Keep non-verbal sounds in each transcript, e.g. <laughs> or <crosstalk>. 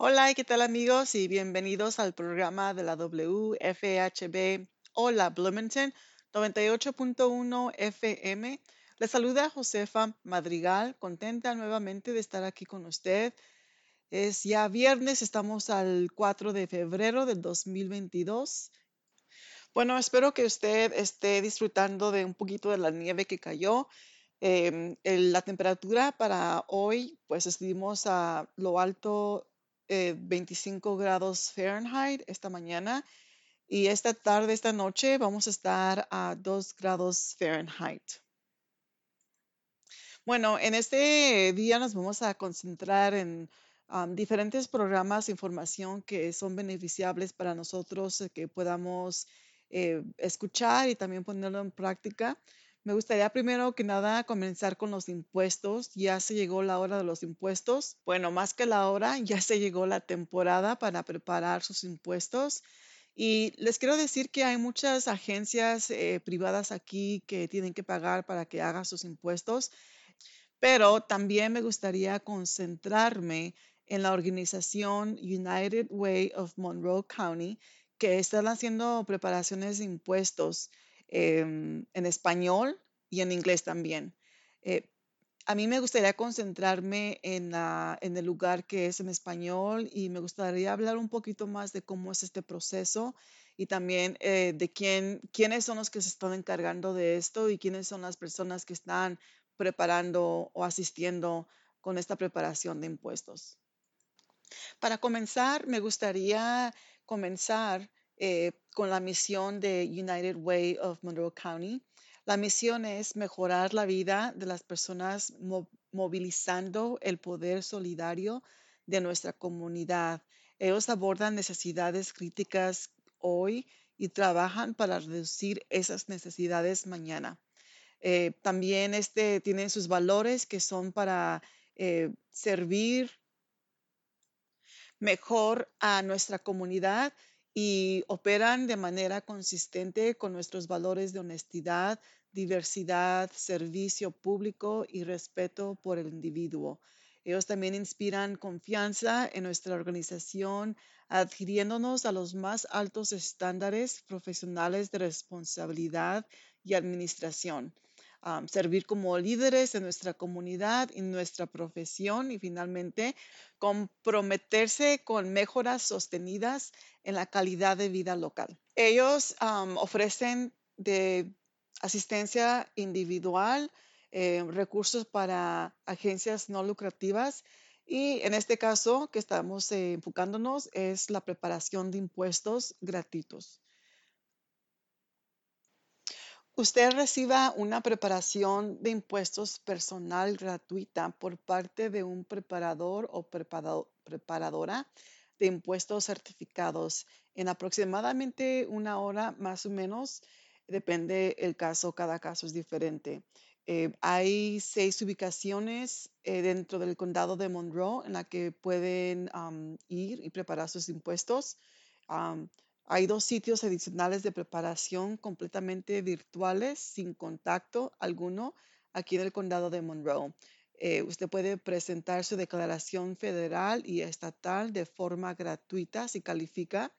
Hola, ¿qué tal amigos? Y bienvenidos al programa de la WFHB Hola Bloomington 98.1 FM. Les saluda Josefa Madrigal, contenta nuevamente de estar aquí con usted. Es ya viernes, estamos al 4 de febrero del 2022. Bueno, espero que usted esté disfrutando de un poquito de la nieve que cayó. Em, la temperatura para hoy, pues estuvimos a lo alto 25 eh, grados Fahrenheit esta mañana y esta tarde, esta noche vamos a estar a 2 grados Fahrenheit. Bueno, en este día nos vamos a concentrar en diferentes programas, información que son beneficiables para nosotros, eh, que podamos eh, escuchar y también ponerlo en práctica. Me gustaría primero que nada comenzar con los impuestos. Ya se llegó la hora de los impuestos. Bueno, más que la hora, <laughs> ya se llegó la temporada para preparar sus impuestos. Y les quiero decir que hay muchas agencias eh, privadas aquí que tienen que pagar para que hagan sus impuestos, pero también me gustaría concentrarme en la organización United Way of Monroe County, que están haciendo preparaciones de impuestos. Em, en español y en inglés también. Eh, a mí me gustaría concentrarme en, en, el lugar que es en español y me gustaría hablar un poquito más de cómo es este proceso y también eh, de quién, quiénes son los que se están encargando de esto y quiénes son las personas que están preparando o asistiendo con esta preparación de impuestos. Para comenzar, me gustaría comenzar eh, con la misión de United Way of Monroe County. La misión es mejorar la vida de las personas movilizando el poder solidario de nuestra comunidad. Ellos abordan necesidades críticas hoy y trabajan para reducir esas necesidades mañana. Eh, también este, tienen sus valores que son para eh, servir mejor a nuestra comunidad y operan de manera consistente con nuestros valores de honestidad, diversidad, servicio público y respeto por el individuo. Ellos también inspiran confianza en nuestra organización, adhiriéndonos a los más altos estándares profesionales de responsabilidad y administración servir como líderes en nuestra comunidad, en nuestra profesión y finalmente comprometerse con mejoras sostenidas en la calidad de vida local. Ellos ofrecen de asistencia individual, eh, recursos para agencias no lucrativas y en este caso que estamos eh, enfocándonos es la preparación de impuestos gratuitos usted reciba una preparación de impuestos personal gratuita por parte de un preparador o preparadora de impuestos certificados en aproximadamente una hora más o menos. Depende el caso, cada caso es diferente. Eh, hay seis ubicaciones eh, dentro del condado de Monroe en la que pueden ir y preparar sus impuestos. Hay dos sitios adicionales de preparación completamente virtuales, sin contacto alguno, aquí en el condado de Monroe. Eh, usted puede presentar su declaración federal y estatal de forma gratuita si califica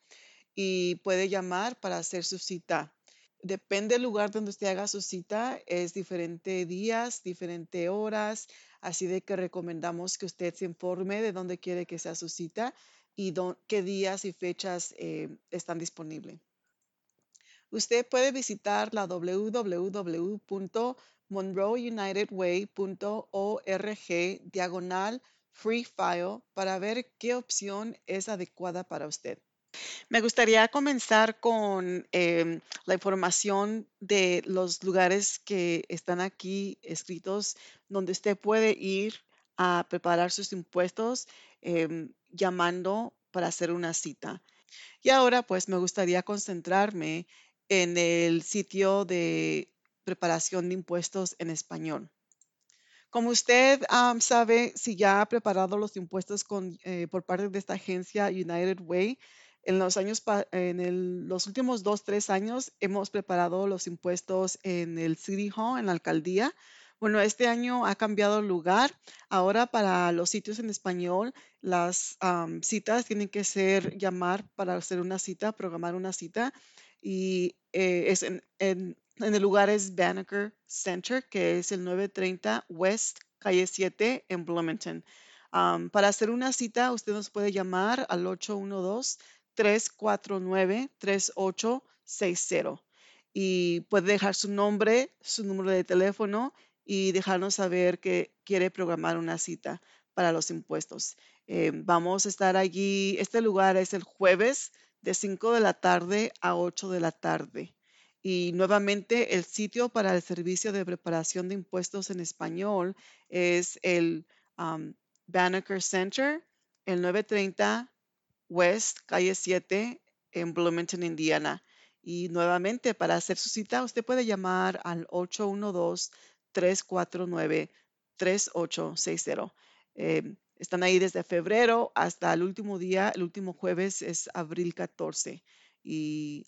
y puede llamar para hacer su cita. Depende del lugar donde usted haga su cita, es diferente días, diferente horas, así de que recomendamos que usted se informe de dónde quiere que sea su cita y qué días y fechas eh, están disponibles. Usted puede visitar la www.monroeunitedway.org diagonal free file para ver qué opción es adecuada para usted. Me gustaría comenzar con em, la información de los lugares que están aquí escritos donde usted puede ir a preparar sus impuestos. Em, llamando para hacer una cita. Y ahora pues me gustaría concentrarme en el sitio de preparación de impuestos en español. Como usted sabe, si ya ha preparado los impuestos eh, por parte de esta agencia United Way, en los los últimos dos, tres años hemos preparado los impuestos en el City Hall, en la alcaldía, Bueno, este año ha cambiado el lugar. Ahora para los sitios en español, las citas tienen que ser llamar para hacer una cita, programar una cita. Y eh, es en, el lugar es Banneker Center, que es el 930 West, calle 7 en Bloomington. Para hacer una cita, usted nos puede llamar al 812-349-3860 y puede dejar su nombre, su número de teléfono y dejarnos saber que quiere programar una cita para los impuestos. Eh, vamos a estar allí, este lugar es el jueves de 5 de la tarde a 8 de la tarde. Y nuevamente el sitio para el servicio de preparación de impuestos en español es el um, Banneker Center, el 930 West, calle 7 en Bloomington, Indiana. Y nuevamente, para hacer su cita, usted puede llamar al 812-349-3860. Eh, están ahí desde febrero hasta el último día, el último jueves es abril 14. Y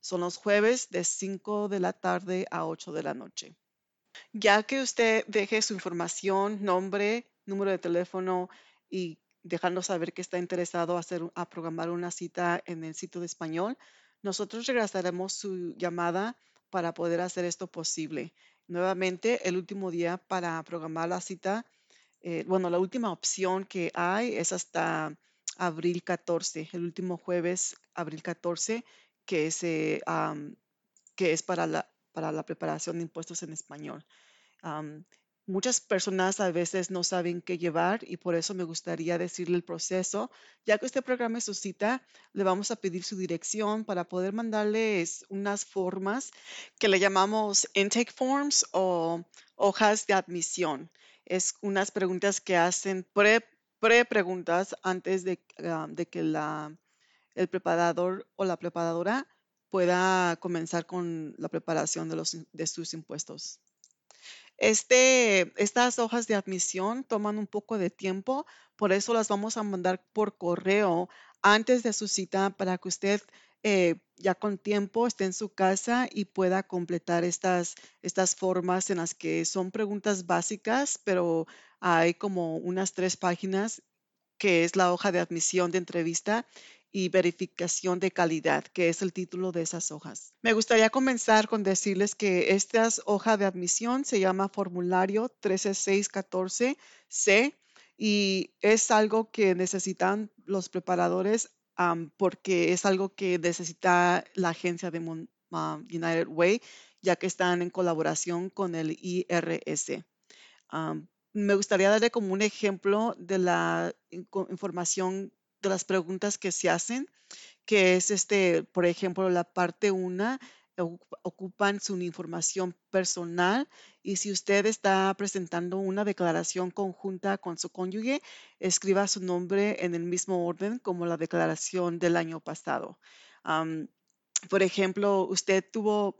son los jueves de 5 de la tarde a 8 de la noche. Ya que usted deje su información, nombre, número de teléfono y dejando saber que está interesado hacer, a programar una cita en el sitio de español, nosotros regresaremos su llamada para poder hacer esto posible. Nuevamente, el último día para programar la cita, eh, bueno, la última opción que hay es hasta abril 14, el último jueves, abril 14, que es, eh, que es para la, para la preparación de impuestos en español. Muchas personas a veces no saben qué llevar y por eso me gustaría decirle el proceso. Ya que usted programe su cita, le vamos a pedir su dirección para poder mandarles unas formas que le llamamos intake forms o hojas de admisión. Es unas preguntas que hacen pre, pre-preguntas antes de, ah, de que la, el preparador o la preparadora pueda comenzar con la preparación de, los, de sus impuestos. Este, estas hojas de admisión toman un poco de tiempo, por eso las vamos a mandar por correo antes de su cita para que usted eh, ya con tiempo esté en su casa y pueda completar estas, estas formas en las que son preguntas básicas, pero hay como unas tres páginas que es la hoja de admisión de entrevista y verificación de calidad, que es el título de esas hojas. Me gustaría comenzar con decirles que esta hoja de admisión se llama formulario 13614C y es algo que necesitan los preparadores porque es algo que necesita la agencia de United Way, ya que están en colaboración con el IRS. Me gustaría darle como un ejemplo de la información de las preguntas que se hacen, que es este, por ejemplo, la parte 1 ocupan su información personal y si usted está presentando una declaración conjunta con su cónyuge, escriba su nombre en el mismo orden como la declaración del año pasado. Am, por ejemplo, usted tuvo,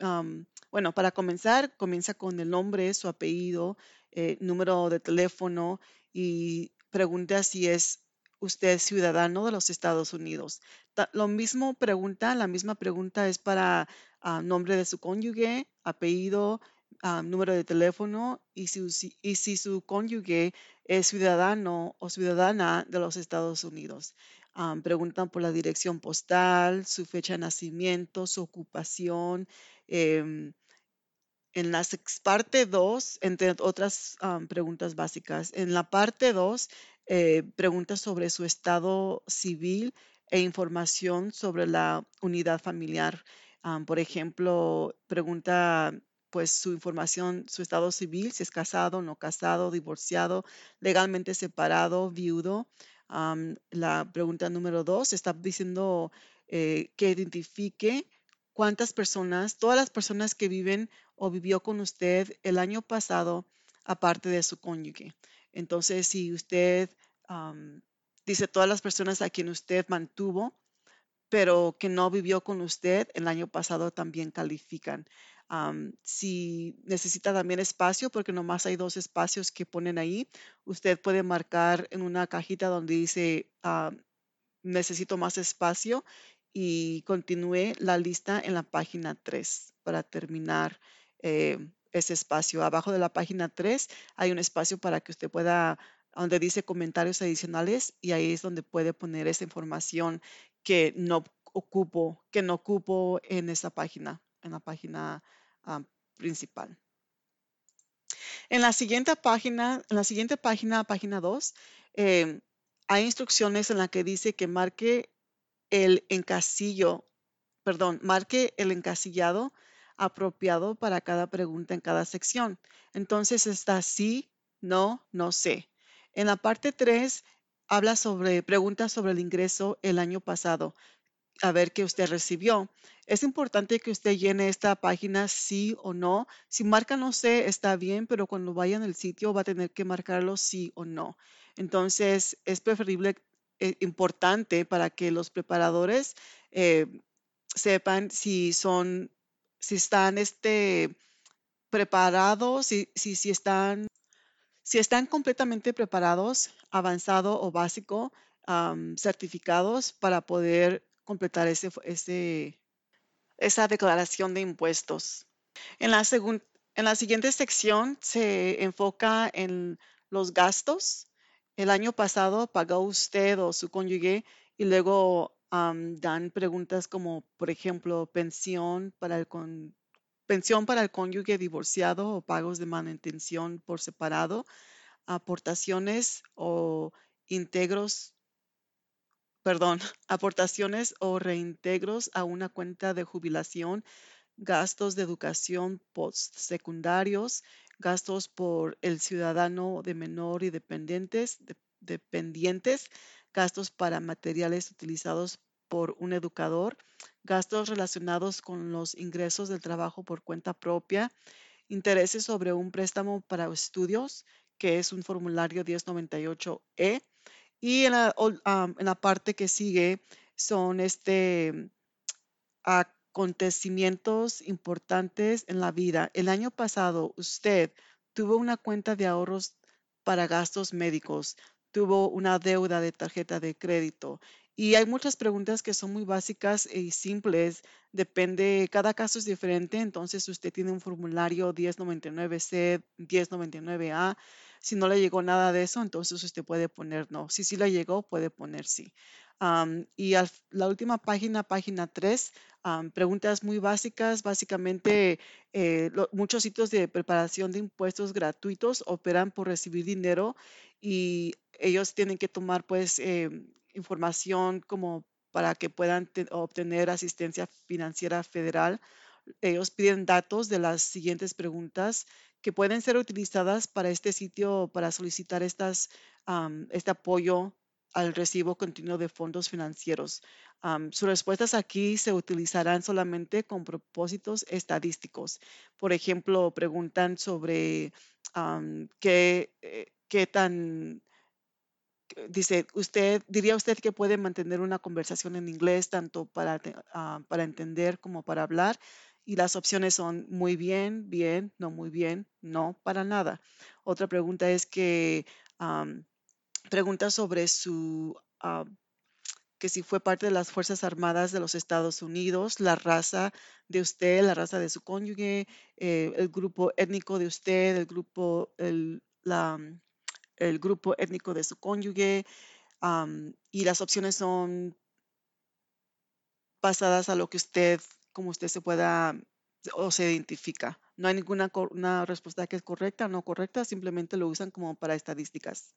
am, bueno, para comenzar, comienza con el nombre, su apellido, eh, número de teléfono y pregunta si es usted ciudadano de los Estados Unidos. Lo mismo pregunta, la misma pregunta es para ah, nombre de su cónyuge, apellido, ah, número de teléfono y si, y si su cónyuge es ciudadano o ciudadana de los Estados Unidos. Am, preguntan por la dirección postal, su fecha de nacimiento, su ocupación. em, en la parte 2, entre otras preguntas básicas, en la parte 2, eh, preguntas sobre su estado civil e información sobre la unidad familiar. Am, por ejemplo, pregunta pues su información, su estado civil, si es casado, no casado, divorciado, legalmente separado, viudo. Am, la pregunta número 2 está diciendo eh, que identifique cuántas personas, todas las personas que viven o vivió con usted el año pasado, aparte de su cónyuge. Entonces, si usted dice todas las personas a quien usted mantuvo, pero que no vivió con usted el año pasado también califican. Si necesita también espacio, porque nomás hay dos espacios que ponen ahí, usted puede marcar en una cajita donde dice ah, necesito más espacio y continúe la lista en la página 3 para terminar eh, ese espacio. Abajo de la página 3 hay un espacio para que usted pueda, donde dice comentarios adicionales y ahí es donde puede poner esa información que no ocupo, que no ocupo en esa página, en la página ah, principal. En la siguiente página, en la siguiente página, página 2, eh, hay instrucciones en la que dice que marque el encasillo, perdón, marque el encasillado apropiado para cada pregunta en cada sección. Entonces está sí, no, no sé. En la parte 3 habla sobre preguntas sobre el ingreso el año pasado a ver qué usted recibió. Es importante que usted llene esta página sí o no. Si marca no sé, está bien, pero cuando vaya en el sitio va a tener que marcarlo sí o no. Entonces, es preferible, eh, importante para que los preparadores eh, sepan si son, si están este, preparados, si, si, si están si están completamente preparados, avanzado o básico, certificados para poder completar ese, ese, esa declaración de impuestos. En la, en la siguiente sección se enfoca en los gastos. El año pasado pagó usted o su cónyuge y luego dan preguntas como, por ejemplo, pensión para el con, pensión para el cónyuge divorciado o pagos de manutención por separado, aportaciones o integros perdón, <laughs> aportaciones o reintegros a una cuenta de jubilación, gastos de educación postsecundarios, gastos por el ciudadano de menor y dependientes, dependientes, gastos para materiales utilizados por un educador, gastos relacionados con los ingresos del trabajo por cuenta propia, intereses sobre un préstamo para estudios, que es un formulario 1098E, y en la, en la parte que sigue son este acontecimientos importantes en la vida. El año pasado usted tuvo una cuenta de ahorros para gastos médicos, tuvo una deuda de tarjeta de crédito. Y hay muchas preguntas que son muy básicas y simples. Depende, cada caso es diferente. Entonces usted tiene un formulario 1099C, 1099A si no le llegó nada de eso, entonces usted puede poner no. Si sí le llegó, puede poner sí. y la última página, página 3, preguntas muy básicas. Básicamente, eh, muchos sitios de preparación de impuestos gratuitos operan por recibir dinero y ellos tienen que tomar pues em, información como para que puedan obtener asistencia financiera federal. Ellos piden datos de las siguientes preguntas que pueden ser utilizadas para este sitio para solicitar estas, este apoyo al recibo continuo de fondos financieros. sus respuestas aquí se utilizarán solamente con propósitos estadísticos. Por ejemplo, preguntan sobre qué, eh, qué tan dice, usted, diría usted que puede mantener una conversación en inglés tanto para, ah, para entender como para hablar y las opciones son muy bien, bien, no muy bien, no para nada. Otra pregunta es que pregunta sobre su, que si fue parte de las Fuerzas Armadas de los Estados Unidos, la raza de usted, la raza de su cónyuge, eh, el grupo étnico de usted, el grupo, el, la, el grupo étnico de su cónyuge, y las opciones son basadas a lo que usted como usted se pueda o se identifica. No hay ninguna una respuesta que es correcta o no correcta, simplemente lo usan como para estadísticas.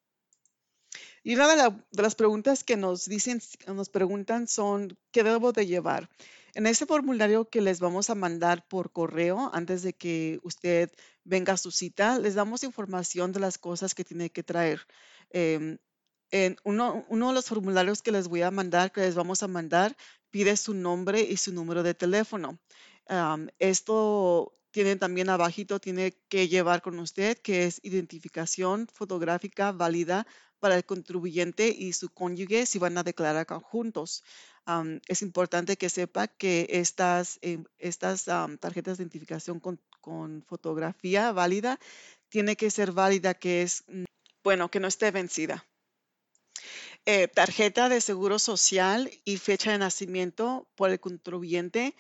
Y una de, las preguntas que nos dicen, nos preguntan son, ¿qué debo de llevar? En ese formulario que les vamos a mandar por correo antes de que usted venga a su cita, les damos información de las cosas que tiene que traer. Em, en uno, uno, de los formularios que les voy a mandar, que les vamos a mandar, pide su nombre y su número de teléfono. esto tiene también abajito, tiene que llevar con usted, que es identificación fotográfica válida para el contribuyente y su cónyuge si van a declarar conjuntos. es importante que sepa que estas, em, estas tarjetas de identificación con, con, fotografía válida tiene que ser válida, que es, mm, bueno, que no esté vencida. Eh, tarjeta de seguro social y fecha de nacimiento por el contribuyente,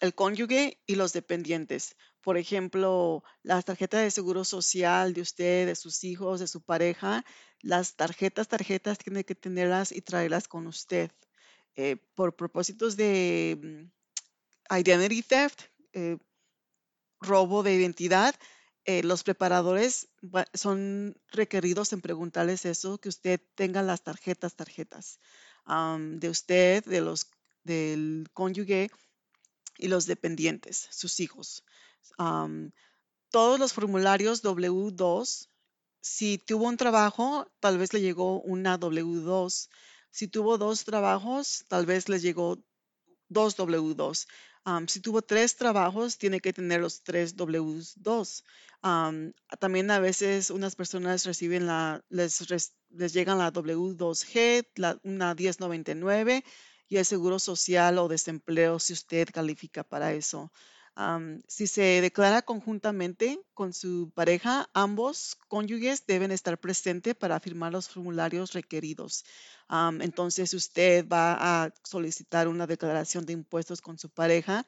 el cónyuge y los dependientes. por ejemplo, las tarjetas de seguro social de usted, de sus hijos, de su pareja, las tarjetas, tarjetas tiene que tenerlas y traerlas con usted. Eh, por propósitos de mm, identity theft, eh, robo de identidad, eh, los preparadores son requeridos en preguntarles eso, que usted tenga las tarjetas, tarjetas de usted, de los del cónyuge y los dependientes, sus hijos. todos los formularios W2, si tuvo un trabajo, tal vez le llegó una W2. Si tuvo dos trabajos, tal vez le llegó dos W2 si tuvo tres trabajos, tiene que tener los tres W2. también a veces unas personas reciben la, les, les llegan la W2G, la, una 1099 y el seguro social o desempleo si usted califica para eso si se declara conjuntamente con su pareja, ambos cónyuges deben estar presentes para firmar los formularios requeridos. entonces, usted va a solicitar una declaración de impuestos con su pareja,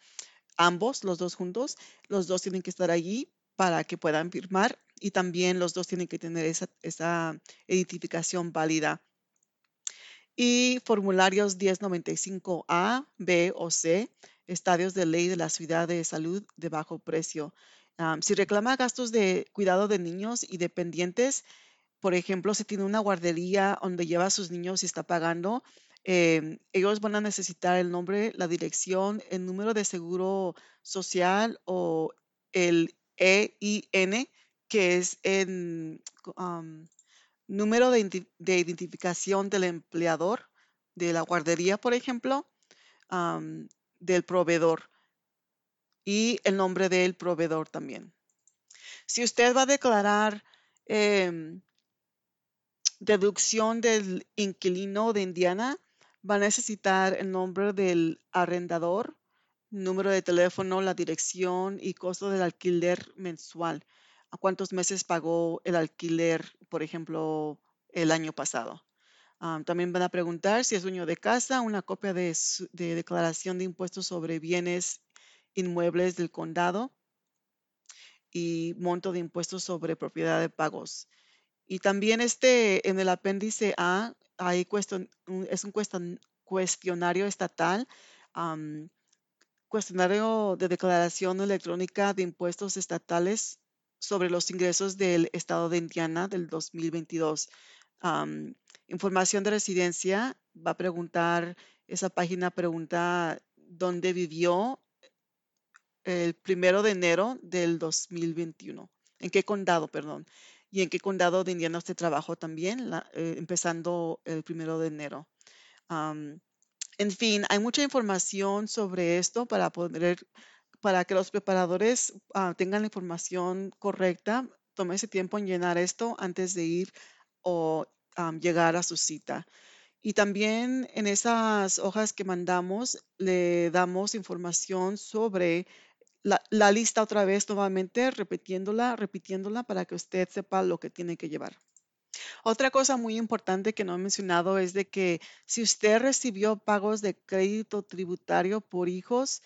ambos, los dos juntos, los dos tienen que estar allí para que puedan firmar y también los dos tienen que tener esa, esa identificación válida. Y formularios 1095A, B o C estadios de ley de la ciudad de salud de bajo precio. si reclama gastos de cuidado de niños y dependientes, por ejemplo, si tiene una guardería donde lleva a sus niños y está pagando, em, ellos van a necesitar el nombre, la dirección, el número de seguro social o el EIN, que es el número de, de, identificación del empleador de la guardería, por ejemplo del proveedor y el nombre del proveedor también. Si usted va a declarar em, deducción del inquilino de Indiana, va a necesitar el nombre del arrendador, número de teléfono, la dirección y costo del alquiler mensual. ¿A cuántos meses pagó el alquiler, por ejemplo, el año pasado? También van a preguntar si es dueño de casa, una copia de, declaración de impuestos sobre bienes inmuebles del condado y monto de impuestos sobre propiedad de pagos. Y también este, en el apéndice A, hay es un cuestionario estatal, cuestionario de declaración electrónica de impuestos estatales sobre los ingresos del estado de Indiana del 2022 información de residencia, va a preguntar, esa página pregunta dónde vivió el primero de enero del 2021, en qué condado, perdón, y en qué condado de Indiana usted trabajó también, eh, empezando el primero de enero. en fin, hay mucha información sobre esto para poder, para que los preparadores ah, tengan la información correcta. Tome ese tiempo en llenar esto antes de ir o llegar a su cita. Y también en esas hojas que mandamos le damos información sobre la, la, lista otra vez nuevamente, repitiéndola, repitiéndola para que usted sepa lo que tiene que llevar. Otra cosa muy importante que no he mencionado es de que si usted recibió pagos de crédito tributario por hijos,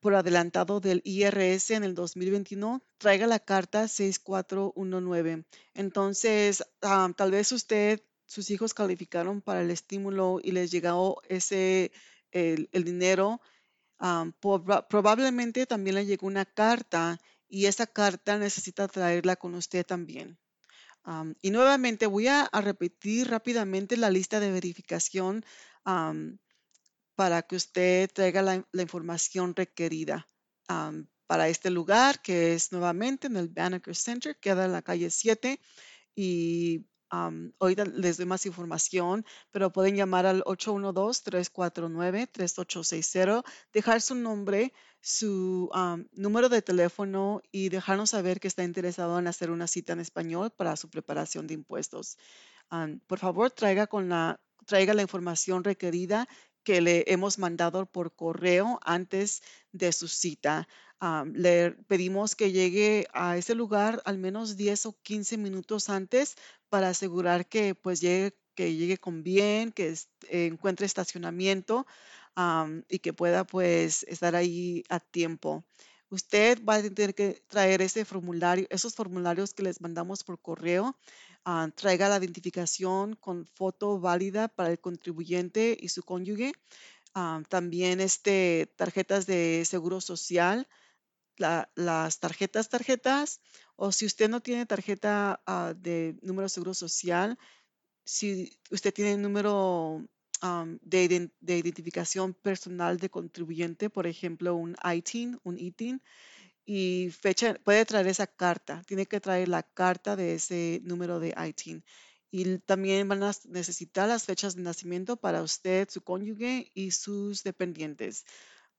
por adelantado del IRS en el 2021, traiga la carta 6419. Entonces, tal vez usted, sus hijos calificaron para el estímulo y les llegó ese, el, dinero. probablemente también le llegó una carta y esa carta necesita traerla con usted también. y nuevamente voy a, repetir rápidamente la lista de verificación para que usted traiga la, información requerida para este lugar, que es nuevamente en el Banneker Center, queda en la calle 7 y ahorita les doy más información, pero pueden llamar al 812-349-3860, dejar su nombre, su número de teléfono y dejarnos saber que está interesado en hacer una cita en español para su preparación de impuestos. por favor, traiga, con la, traiga la información requerida que le hemos mandado por correo antes de su cita. le pedimos que llegue a ese lugar al menos 10 o 15 minutos antes para asegurar que pues llegue, que llegue con bien, que encuentre estacionamiento y que pueda pues estar ahí a tiempo. Usted va a tener que traer ese formulario, esos formularios que les mandamos por correo. Ah, traiga la identificación con foto válida para el contribuyente y su cónyuge. Ah, también este, tarjetas de seguro social, las tarjetas, tarjetas, o si usted no tiene tarjeta ah, de número de seguro social, si usted tiene número de, identificación personal de contribuyente, por ejemplo, un ITIN, un ITIN, y fecha, puede traer esa carta, tiene que traer la carta de ese número de ITIN. Y también van a necesitar las fechas de nacimiento para usted, su cónyuge y sus dependientes.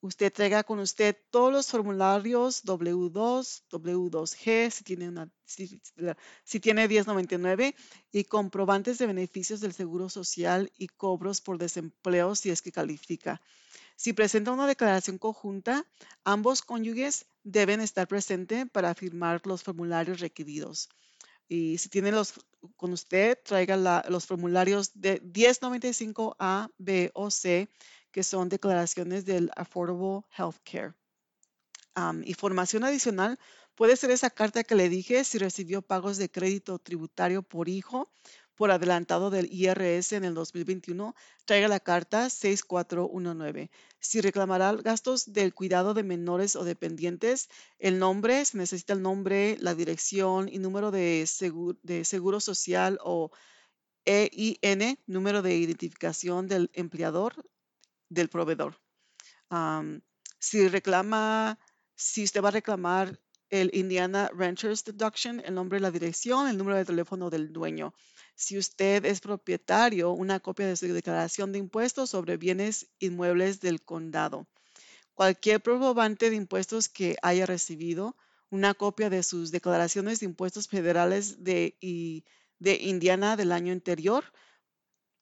Usted traiga con usted todos los formularios W2, W2G, si tiene, una, si, tiene 1099, y comprobantes de beneficios del Seguro Social y cobros por desempleo si es que califica. Si presenta una declaración conjunta, ambos cónyuges deben estar presentes para firmar los formularios requeridos. Y si tiene los con usted, traiga los formularios de 1095A, B o C que son declaraciones del Affordable Health Care. información adicional puede ser esa carta que le dije si recibió pagos de crédito tributario por hijo por adelantado del IRS en el 2021, traiga la carta 6419. Si reclamará gastos del cuidado de menores o dependientes, el nombre, se necesita el nombre, la dirección y número de seguro, de seguro social o EIN, número de identificación del empleador, del proveedor. si reclama, si usted va a reclamar el Indiana Renters Deduction, el nombre, la dirección, el número de teléfono del dueño. Si usted es propietario, una copia de su declaración de impuestos sobre bienes inmuebles del condado. Cualquier probante de impuestos que haya recibido, una copia de sus declaraciones de impuestos federales de, Indiana del año anterior,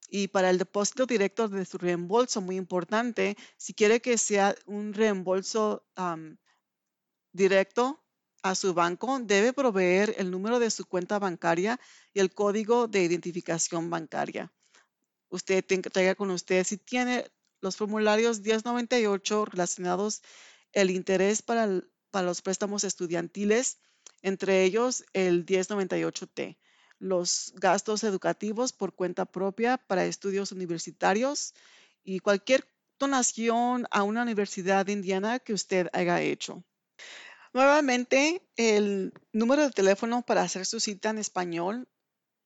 y para el depósito directo de su reembolso, muy importante, si quiere que sea un reembolso directo a su banco, debe proveer el número de su cuenta bancaria y el código de identificación bancaria. Usted traiga con usted, si tiene los formularios 1098 relacionados el interés para, los préstamos estudiantiles, entre ellos el 1098T los gastos educativos por cuenta propia para estudios universitarios y cualquier donación a una universidad indiana que usted haya hecho. Nuevamente, el número de teléfono para hacer su cita en español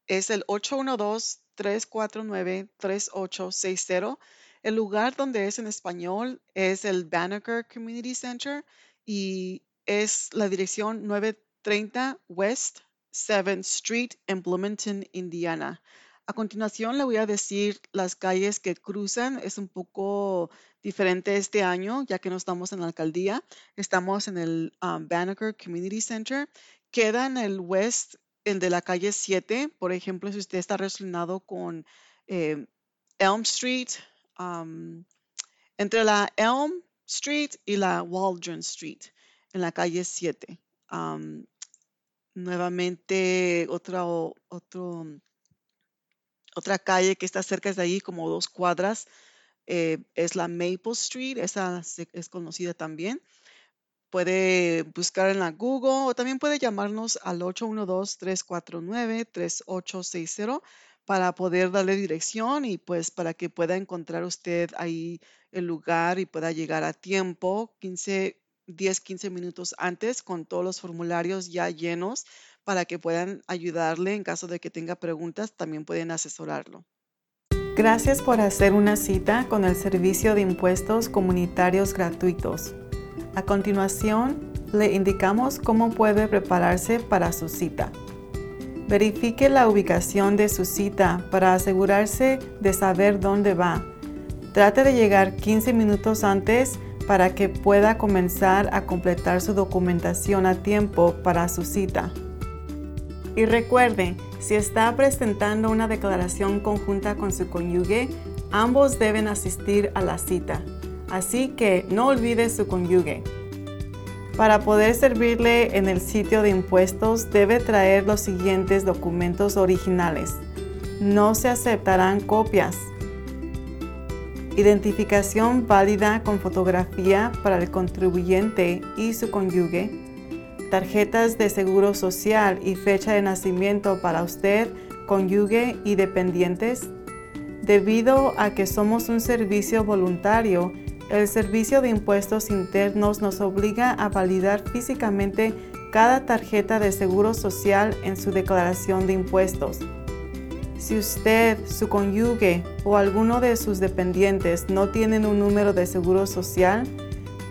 es el 812-349-3860. El lugar donde es en español es el Banneker Community Center y es la dirección 930 West 7th Street en Bloomington, Indiana. A continuación le voy a decir las calles que cruzan. Es un poco diferente este año, ya que no estamos en la alcaldía. Estamos en el um, Banneker Community Center. Queda en el west, el de la calle 7. Por ejemplo, si usted está relacionado con eh, Elm Street, um, entre la Elm Street y la Waldron Street, en la calle 7. Nuevamente, otra, otro, otra calle que está cerca de ahí, como dos cuadras, eh, es la Maple Street. Esa es conocida también. Puede buscar en la Google o también puede llamarnos al 812-349-3860 para poder darle dirección y pues para que pueda encontrar usted ahí el lugar y pueda llegar a tiempo. 15 10, 15 minutos antes con todos los formularios ya llenos para que puedan ayudarle en caso de que tenga preguntas, también pueden asesorarlo. Gracias por hacer una cita con el Servicio de Impuestos Comunitarios Gratuitos. A continuación, le indicamos cómo puede prepararse para su cita. Verifique la ubicación de su cita para asegurarse de saber dónde va. Trate de llegar 15 minutos antes para que pueda comenzar a completar su documentación a tiempo para su cita. Y recuerde, si está presentando una declaración conjunta con su cónyuge, ambos deben asistir a la cita. Así que no olvide su cónyuge. Para poder servirle en el sitio de impuestos debe traer los siguientes documentos originales. No se aceptarán copias identificación válida con fotografía para el contribuyente y su cónyuge, tarjetas de seguro social y fecha de nacimiento para usted, cónyuge y dependientes. Debido a que somos un servicio voluntario, el Servicio de Impuestos Internos nos obliga a validar físicamente cada tarjeta de seguro social en su declaración de impuestos. Si usted, su cónyuge o alguno de sus dependientes no tienen un número de seguro social,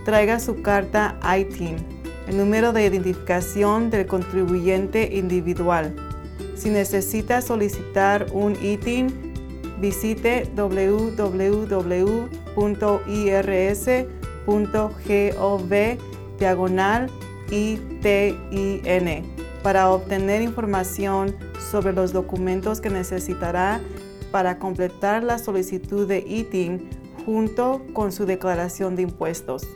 traiga su carta ITIN, el número de identificación del contribuyente individual. Si necesita solicitar un ITIN, visite www.irs.gov diagonal ITIN para obtener información sobre los documentos que necesitará para completar la solicitud de ITIN junto con su declaración de impuestos.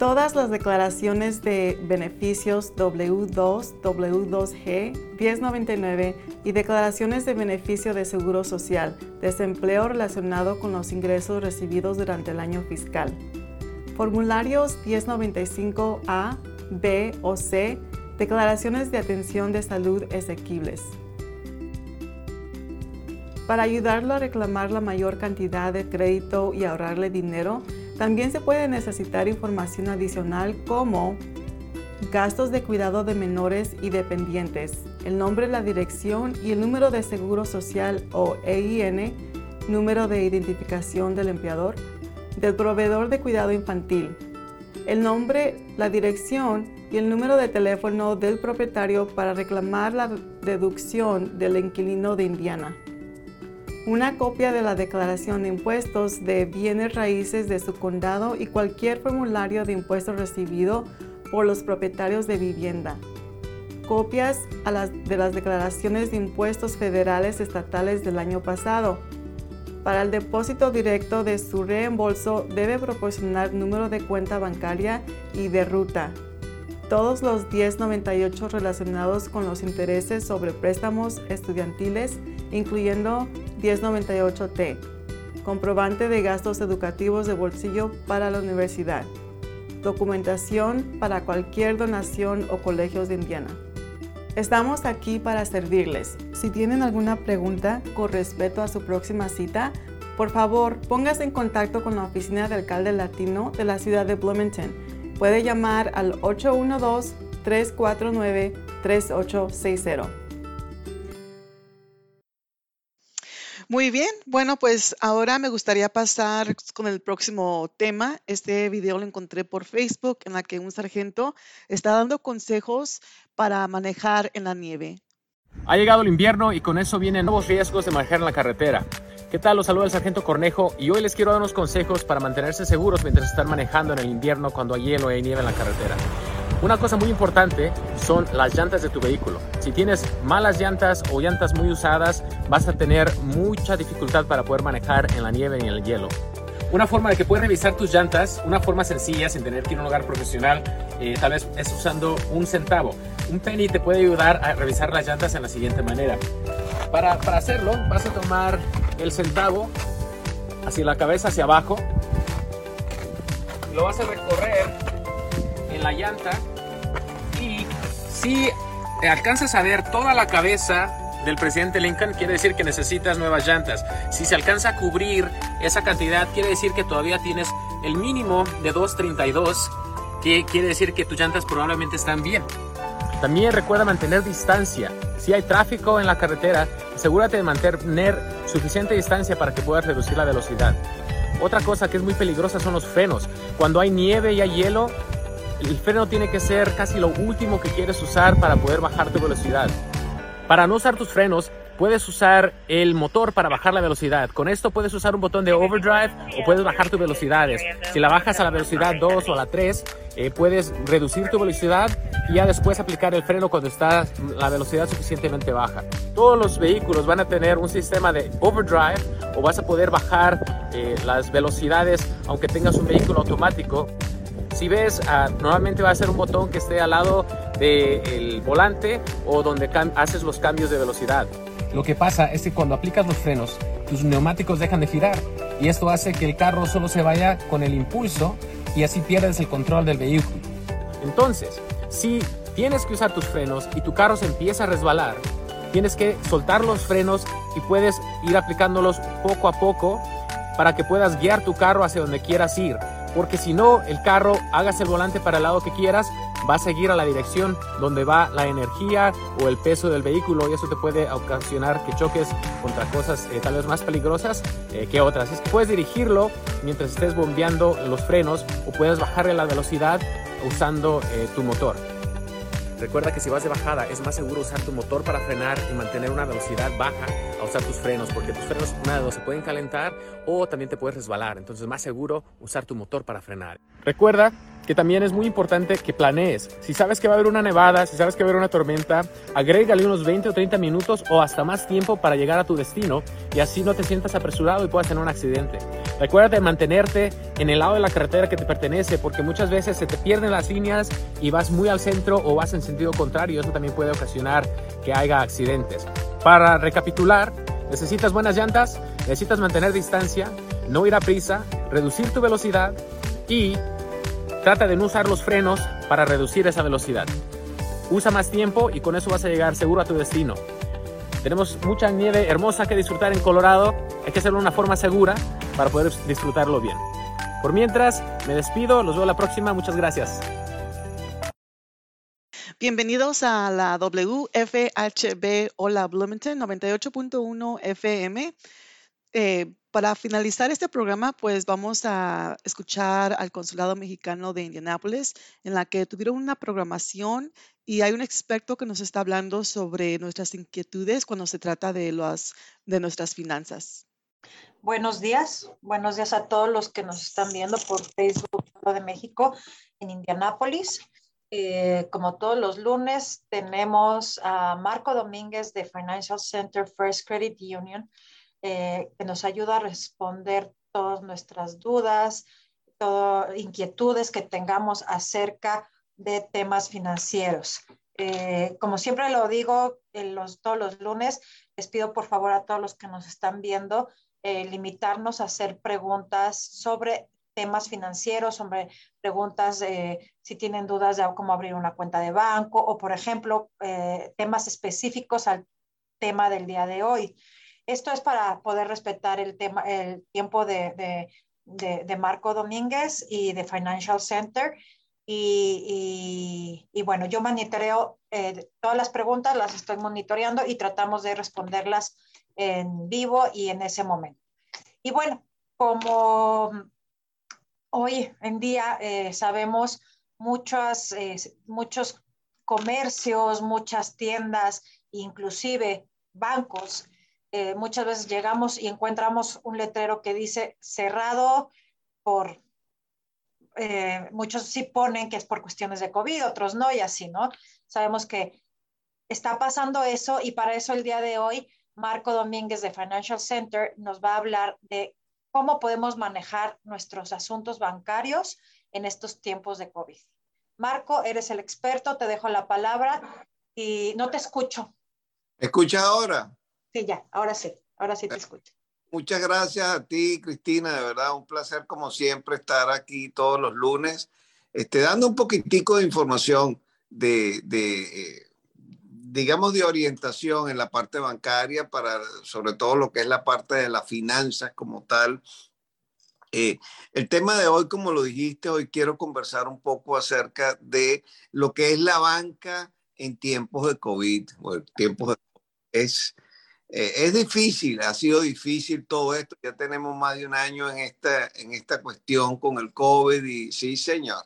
Todas las declaraciones de beneficios W2, W2G, 1099 y declaraciones de beneficio de seguro social, desempleo relacionado con los ingresos recibidos durante el año fiscal. Formularios 1095A, B o C, declaraciones de atención de salud exequibles. Para ayudarlo a reclamar la mayor cantidad de crédito y ahorrarle dinero, también se puede necesitar información adicional como gastos de cuidado de menores y dependientes, el nombre, la dirección y el número de seguro social o EIN, número de identificación del empleador, del proveedor de cuidado infantil, el nombre, la dirección y el número de teléfono del propietario para reclamar la deducción del inquilino de Indiana. Una copia de la declaración de impuestos de bienes raíces de su condado y cualquier formulario de impuestos recibido por los propietarios de vivienda. Copias de las declaraciones de impuestos federales estatales del año pasado para el depósito directo de su reembolso debe proporcionar número de cuenta bancaria y de ruta. Todos los 1098 relacionados con los intereses sobre préstamos estudiantiles, incluyendo 1098T, comprobante de gastos educativos de bolsillo para la universidad, documentación para cualquier donación o colegios de Indiana. Estamos aquí para servirles. Si tienen alguna pregunta con respecto a su próxima cita, por favor póngase en contacto con la oficina del alcalde latino de la ciudad de Bloomington. Puede llamar al 812-349-3860. Muy bien, bueno, pues ahora me gustaría pasar con el próximo tema. Este video lo encontré por Facebook en la que un sargento está dando consejos para manejar en la nieve. Ha llegado el invierno y con eso vienen nuevos riesgos de manejar en la carretera. ¿Qué tal? Los saluda el Sargento Cornejo y hoy les quiero dar unos consejos para mantenerse seguros mientras están manejando en el invierno cuando hay hielo y nieve en la carretera. Una cosa muy importante son las llantas de tu vehículo. Si tienes malas llantas o llantas muy usadas, vas a tener mucha dificultad para poder manejar en la nieve y en el hielo. Una forma de que puedes revisar tus llantas, una forma sencilla sin tener que ir a un lugar profesional, eh, tal vez es usando un centavo. Un penny te puede ayudar a revisar las llantas en la siguiente manera. Para, para hacerlo, vas a tomar el centavo hacia la cabeza hacia abajo, lo vas a recorrer la llanta y si alcanzas a ver toda la cabeza del presidente Lincoln, quiere decir que necesitas nuevas llantas. Si se alcanza a cubrir esa cantidad, quiere decir que todavía tienes el mínimo de 232, que quiere decir que tus llantas probablemente están bien. También recuerda mantener distancia. Si hay tráfico en la carretera, asegúrate de mantener suficiente distancia para que puedas reducir la velocidad. Otra cosa que es muy peligrosa son los frenos. Cuando hay nieve y hay hielo, el freno tiene que ser casi lo último que quieres usar para poder bajar tu velocidad. Para no usar tus frenos, puedes usar el motor para bajar la velocidad. Con esto puedes usar un botón de overdrive o puedes bajar tus velocidades. Si la bajas a la velocidad 2 o a la 3, eh, puedes reducir tu velocidad y ya después aplicar el freno cuando está la velocidad suficientemente baja. Todos los vehículos van a tener un sistema de overdrive o vas a poder bajar eh, las velocidades aunque tengas un vehículo automático si ves, ah, normalmente va a ser un botón que esté al lado del volante o donde haces los cambios de velocidad. Lo que pasa es que cuando aplicas los frenos, tus neumáticos dejan de girar y esto hace que el carro solo se vaya con el impulso y así pierdes el control del vehículo. Entonces, si tienes que usar tus frenos y tu carro se empieza a resbalar, tienes que soltar los frenos y puedes ir aplicándolos poco a poco para que puedas guiar tu carro hacia donde quieras ir. Porque si no, el carro, hagas el volante para el lado que quieras, va a seguir a la dirección donde va la energía o el peso del vehículo y eso te puede ocasionar que choques contra cosas eh, tal vez más peligrosas eh, que otras. Es que puedes dirigirlo mientras estés bombeando los frenos o puedes bajarle la velocidad usando eh, tu motor. Recuerda que si vas de bajada es más seguro usar tu motor para frenar y mantener una velocidad baja a usar tus frenos, porque tus frenos, una de dos, se pueden calentar o también te puedes resbalar. Entonces es más seguro usar tu motor para frenar. Recuerda que también es muy importante que planees. Si sabes que va a haber una nevada, si sabes que va a haber una tormenta, agrégale unos 20 o 30 minutos o hasta más tiempo para llegar a tu destino y así no te sientas apresurado y puedas tener un accidente. Recuerda de mantenerte en el lado de la carretera que te pertenece porque muchas veces se te pierden las líneas y vas muy al centro o vas en sentido contrario. Eso también puede ocasionar que haya accidentes. Para recapitular, necesitas buenas llantas, necesitas mantener distancia, no ir a prisa, reducir tu velocidad y Trata de no usar los frenos para reducir esa velocidad. Usa más tiempo y con eso vas a llegar seguro a tu destino. Tenemos mucha nieve hermosa que disfrutar en Colorado. Hay que hacerlo de una forma segura para poder disfrutarlo bien. Por mientras, me despido. Los veo la próxima. Muchas gracias. Bienvenidos a la WFHB Hola Bloomington 98.1 FM. Eh, para finalizar este programa, pues vamos a escuchar al Consulado Mexicano de Indianápolis, en la que tuvieron una programación y hay un experto que nos está hablando sobre nuestras inquietudes cuando se trata de, las de nuestras finanzas. Buenos días, buenos días a todos los que nos están viendo por Facebook de México en Indianápolis. Eh, como todos los lunes, tenemos a Marco Domínguez de Financial Center First Credit Union eh, que nos ayuda a responder todas nuestras dudas, todas inquietudes que tengamos acerca de temas financieros. Eh, como siempre lo digo en los, todos los lunes, les pido por favor a todos los que nos están viendo eh, limitarnos a hacer preguntas sobre temas financieros, sobre preguntas si tienen dudas de cómo abrir una cuenta de banco o, por ejemplo, temas específicos al tema del día de hoy. Esto es para poder respetar el, tema, el tiempo de, Marco Domínguez y de Financial Center. Y, bueno, yo monitoreo eh, todas las preguntas, las estoy monitoreando y tratamos de responderlas en vivo y en ese momento. Y bueno, como hoy en día eh, sabemos muchas, eh, muchos comercios, muchas tiendas, inclusive bancos, eh, muchas veces llegamos y encontramos un letrero que dice cerrado por, eh, muchos sí ponen que es por cuestiones de COVID, otros no, y así, ¿no? Sabemos que está pasando eso y para eso el día de hoy, Marco Domínguez de Financial Center nos va a hablar de cómo podemos manejar nuestros asuntos bancarios en estos tiempos de COVID. Marco, eres el experto, te dejo la palabra y no te escucho. ¿Escucha ahora? Sí, ya, ahora sí, ahora sí te escucho. Muchas gracias a ti, Cristina, de verdad, un placer como siempre estar aquí todos los lunes, este, dando un poquitico de información de, de digamos, de orientación en la parte bancaria para, sobre todo lo que es la parte de las finanzas como tal. Eh, el tema de hoy, como lo dijiste, hoy quiero conversar un poco acerca de lo que es la banca en tiempos de COVID, o tiempos de es eh, es difícil, ha sido difícil todo esto. Ya tenemos más de un año en esta, en esta cuestión con el COVID y sí, señor.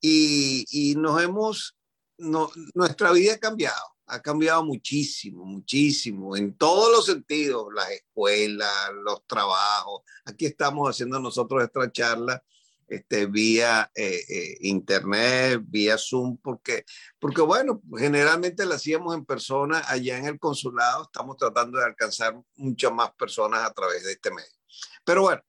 Y, y nos hemos, no, nuestra vida ha cambiado, ha cambiado muchísimo, muchísimo, en todos los sentidos, las escuelas, los trabajos. Aquí estamos haciendo nosotros esta charla este, vía eh, eh, internet, vía Zoom, porque, porque bueno, generalmente la hacíamos en persona allá en el consulado, estamos tratando de alcanzar muchas más personas a través de este medio. Pero bueno,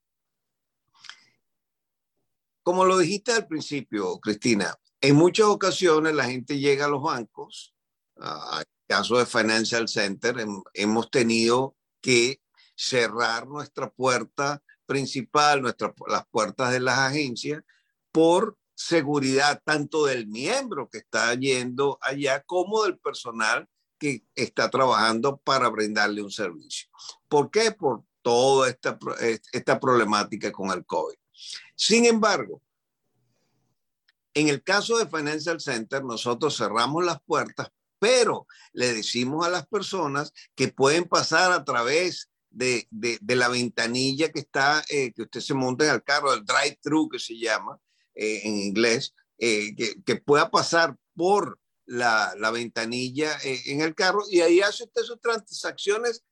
como lo dijiste al principio, Cristina, en muchas ocasiones la gente llega a los bancos, en caso de Financial Center, hemos tenido que cerrar nuestra puerta principal, nuestras, las puertas de las agencias, por seguridad tanto del miembro que está yendo allá como del personal que está trabajando para brindarle un servicio. ¿Por qué? Por toda esta, esta problemática con el COVID. Sin embargo, en el caso de Financial Center, nosotros cerramos las puertas, pero le decimos a las personas que pueden pasar a través de, de, la ventanilla que está, eh, que usted se monta en el carro, el drive-thru que se llama eh, en inglés, eh, que, que, pueda pasar por la, la ventanilla en el carro y ahí hace usted sus transacciones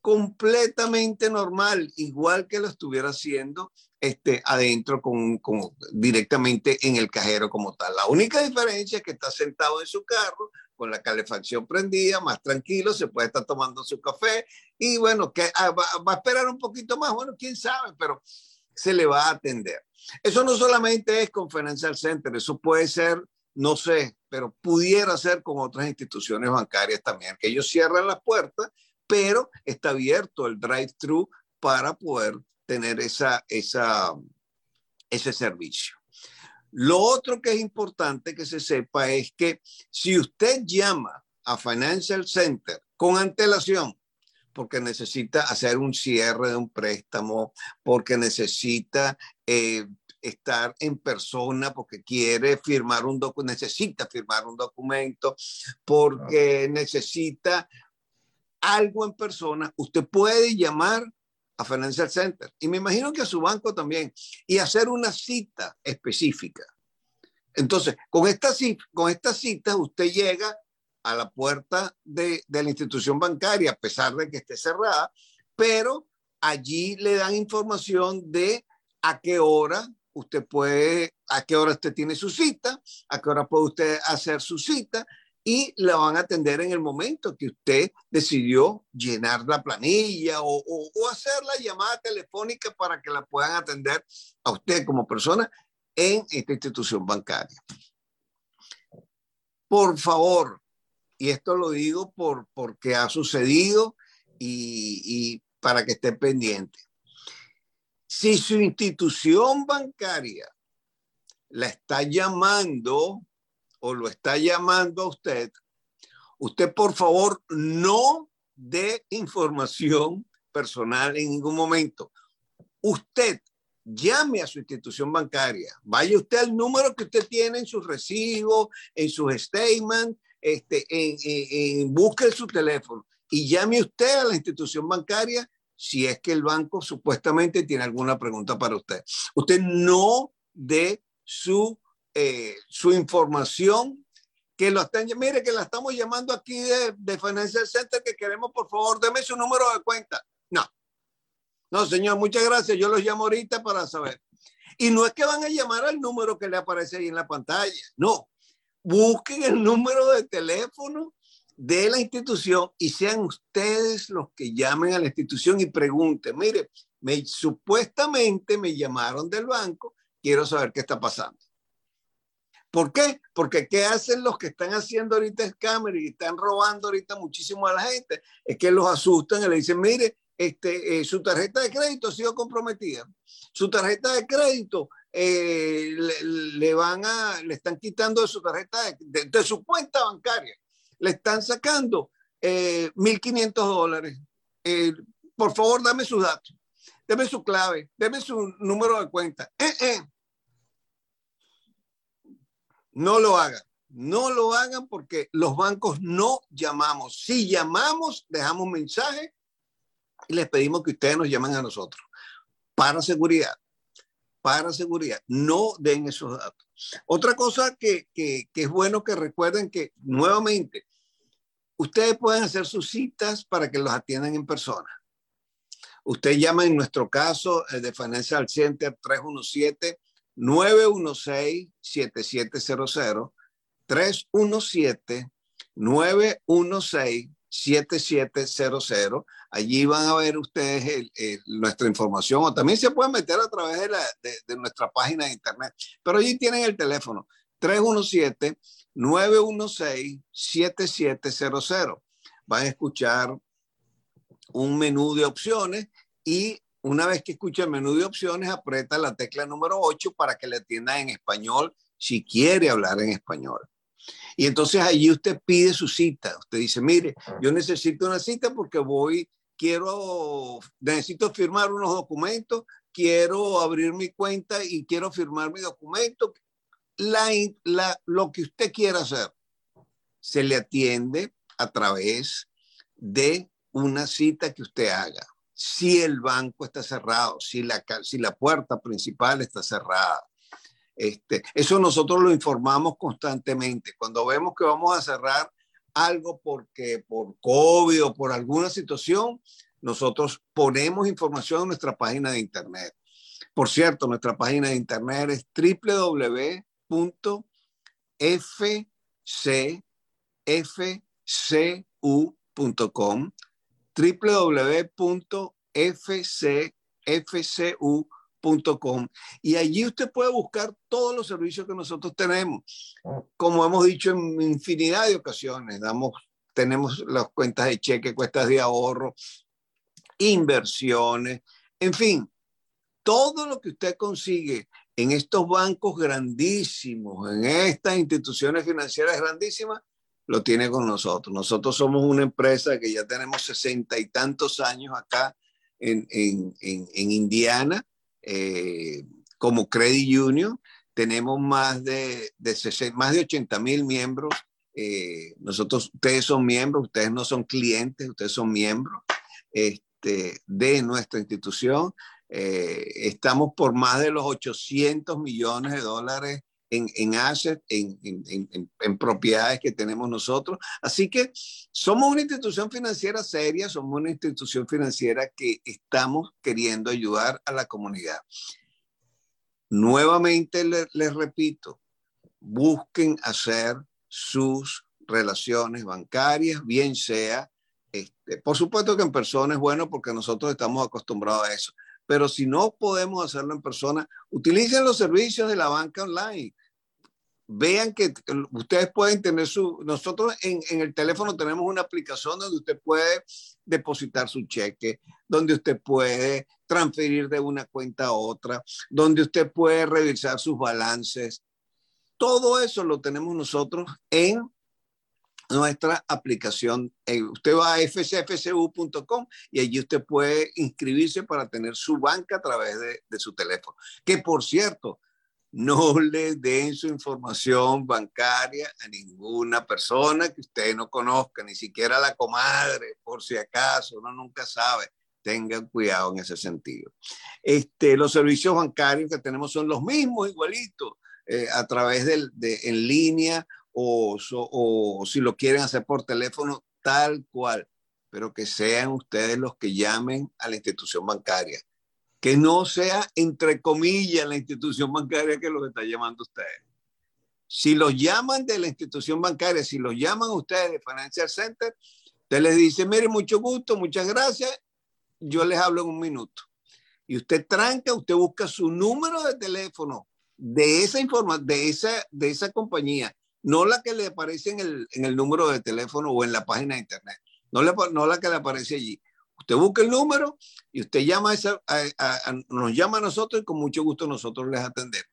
completamente normal, igual que lo estuviera haciendo este, adentro con, con, directamente en el cajero como tal. La única diferencia es que está sentado en su carro con la calefacción prendida, más tranquilo, se puede estar tomando su café y bueno, que ah, va, a esperar un poquito más, bueno, quién sabe, pero se le va a atender. Eso no solamente es con Financial Center, eso puede ser, no sé, pero pudiera ser con otras instituciones bancarias también, que ellos cierran las puertas, pero está abierto el drive-thru para poder tener esa, esa, ese servicio. Lo otro que es importante que se sepa es que si usted llama a Financial Center con antelación, porque necesita hacer un cierre de un préstamo, porque necesita eh, estar en persona, porque quiere firmar un documento, necesita firmar un documento, porque necesita algo en persona, usted puede llamar a Financial Center y me imagino que a su banco también y hacer una cita específica. Entonces, con esta, con esta cita usted llega a la puerta de, de la institución bancaria, a pesar de que esté cerrada, pero allí le dan información de a qué hora usted puede, a qué hora usted tiene su cita, a qué hora puede usted hacer su cita y la van a atender en el momento que usted decidió llenar la planilla o, hacer la llamada telefónica para que la puedan atender a usted como persona en esta institución bancaria. Por favor, y esto lo digo por, porque ha sucedido y, y para que esté pendiente. Si su institución bancaria la está llamando o lo está llamando a usted, usted por favor no dé información personal en ningún momento. Usted llame a su institución bancaria, vaya usted al número que usted tiene en sus recibos, en sus statements, este, en, en, busque su teléfono y llame usted a la institución bancaria si es que el banco supuestamente tiene alguna pregunta para usted. Usted no dé su eh, su información, que lo están, mire que la estamos llamando aquí de, de Financial Center, que queremos, por favor, deme su número de cuenta. No, no, señor, muchas gracias. Yo los llamo ahorita para saber. Y no es que van a llamar al número que le aparece ahí en la pantalla. No, busquen el número de teléfono de la institución y sean ustedes los que llamen a la institución y pregunten, mire, me, supuestamente me llamaron del banco, quiero saber qué está pasando. ¿Por qué? Porque ¿qué hacen los que están haciendo ahorita scammer y están robando ahorita muchísimo a la gente? Es que los asustan y le dicen, mire, este, eh, su tarjeta de crédito ha sido comprometida. Su tarjeta de crédito eh, le, van a, le están quitando de su tarjeta, de, de, su cuenta bancaria. Le están sacando eh, 1.500 dólares. Eh, por favor, dame sus datos. Deme su clave. Deme su número de cuenta. Eh, eh. No lo hagan. No lo hagan porque los bancos no llamamos. Si llamamos, dejamos mensaje y les pedimos que ustedes nos llamen a nosotros. Para seguridad. Para seguridad. No den esos datos. Otra cosa que, que, es bueno que recuerden que nuevamente ustedes pueden hacer sus citas para que los atiendan en persona. Usted llama en nuestro caso el de Financial Center 317 916-7700, 317-916-7700. Allí van a ver ustedes nuestra información o también se pueden meter a través de, de nuestra página de internet, pero allí tienen el teléfono 317-916-7700. Van a escuchar un menú de opciones y una vez que escucha el menú de opciones, aprieta la tecla número 8 para que le atienda en español si quiere hablar en español. Y entonces allí usted pide su cita. Usted dice, mire, yo necesito una cita porque voy, quiero, necesito firmar unos documentos, quiero abrir mi cuenta y quiero firmar mi documento. La, lo que usted quiera hacer se le atiende a través de una cita que usted haga. Si el banco está cerrado, si la, si la puerta principal está cerrada, este, eso nosotros lo informamos constantemente. Cuando vemos que vamos a cerrar algo porque por COVID o por alguna situación, nosotros ponemos información en nuestra página de internet. Por cierto, nuestra página de internet es www.fcfcu.com www.fcfcu.com y allí usted puede buscar todos los servicios que nosotros tenemos. Como hemos dicho en infinidad de ocasiones, damos, tenemos las cuentas de cheque, cuentas de ahorro, inversiones, en fin, todo lo que usted consigue en estos bancos grandísimos, en estas instituciones financieras grandísimas, lo tiene con nosotros. Nosotros somos una empresa que ya tenemos sesenta y tantos años acá en, en, en, Indiana eh, como Credit Union. Tenemos más de, de, más de 80 mil miembros. Eh, nosotros, ustedes son miembros, ustedes no son clientes, ustedes son miembros este, de nuestra institución. Eh, estamos por más de los 800 millones de dólares en, en assets, en, en, en, propiedades que tenemos nosotros. Así que somos una institución financiera seria, somos una institución financiera que estamos queriendo ayudar a la comunidad. Nuevamente les, les repito, busquen hacer sus relaciones bancarias, bien sea, este, por supuesto que en persona es bueno porque nosotros estamos acostumbrados a eso, pero si no podemos hacerlo en persona, utilicen los servicios de la banca online vean que ustedes pueden tener su, nosotros en, el teléfono tenemos una aplicación donde usted puede depositar su cheque, donde usted puede transferir de una cuenta a otra, donde usted puede revisar sus balances. Todo eso lo tenemos nosotros en nuestra aplicación. Eh, usted va a fcfcu.com y allí usted puede inscribirse para tener su banca a través de, de su teléfono. Que por cierto, no le den su información bancaria a ninguna persona que usted no conozca, ni siquiera a la comadre, por si acaso, uno nunca sabe. Tengan cuidado en ese sentido. Este, los servicios bancarios que tenemos son los mismos, igualitos, eh, a través de, de, en línea o si lo quieren hacer por teléfono, tal cual, pero que sean ustedes los que llamen a la institución bancaria que no sea, entre comillas, la institución bancaria que los está llamando ustedes. Si los llaman de la institución bancaria, si los llaman ustedes de Financial Center, usted les dice, mire, mucho gusto, muchas gracias, yo les hablo en un minuto. Y usted tranca, usted busca su número de teléfono de esa información, de esa, de esa compañía, no la que le aparece en el, en el número de teléfono o en la página de internet, no, le, no la que le aparece allí. Usted busca el número y usted llama a nos llama a nosotros y con mucho gusto nosotros les atendemos.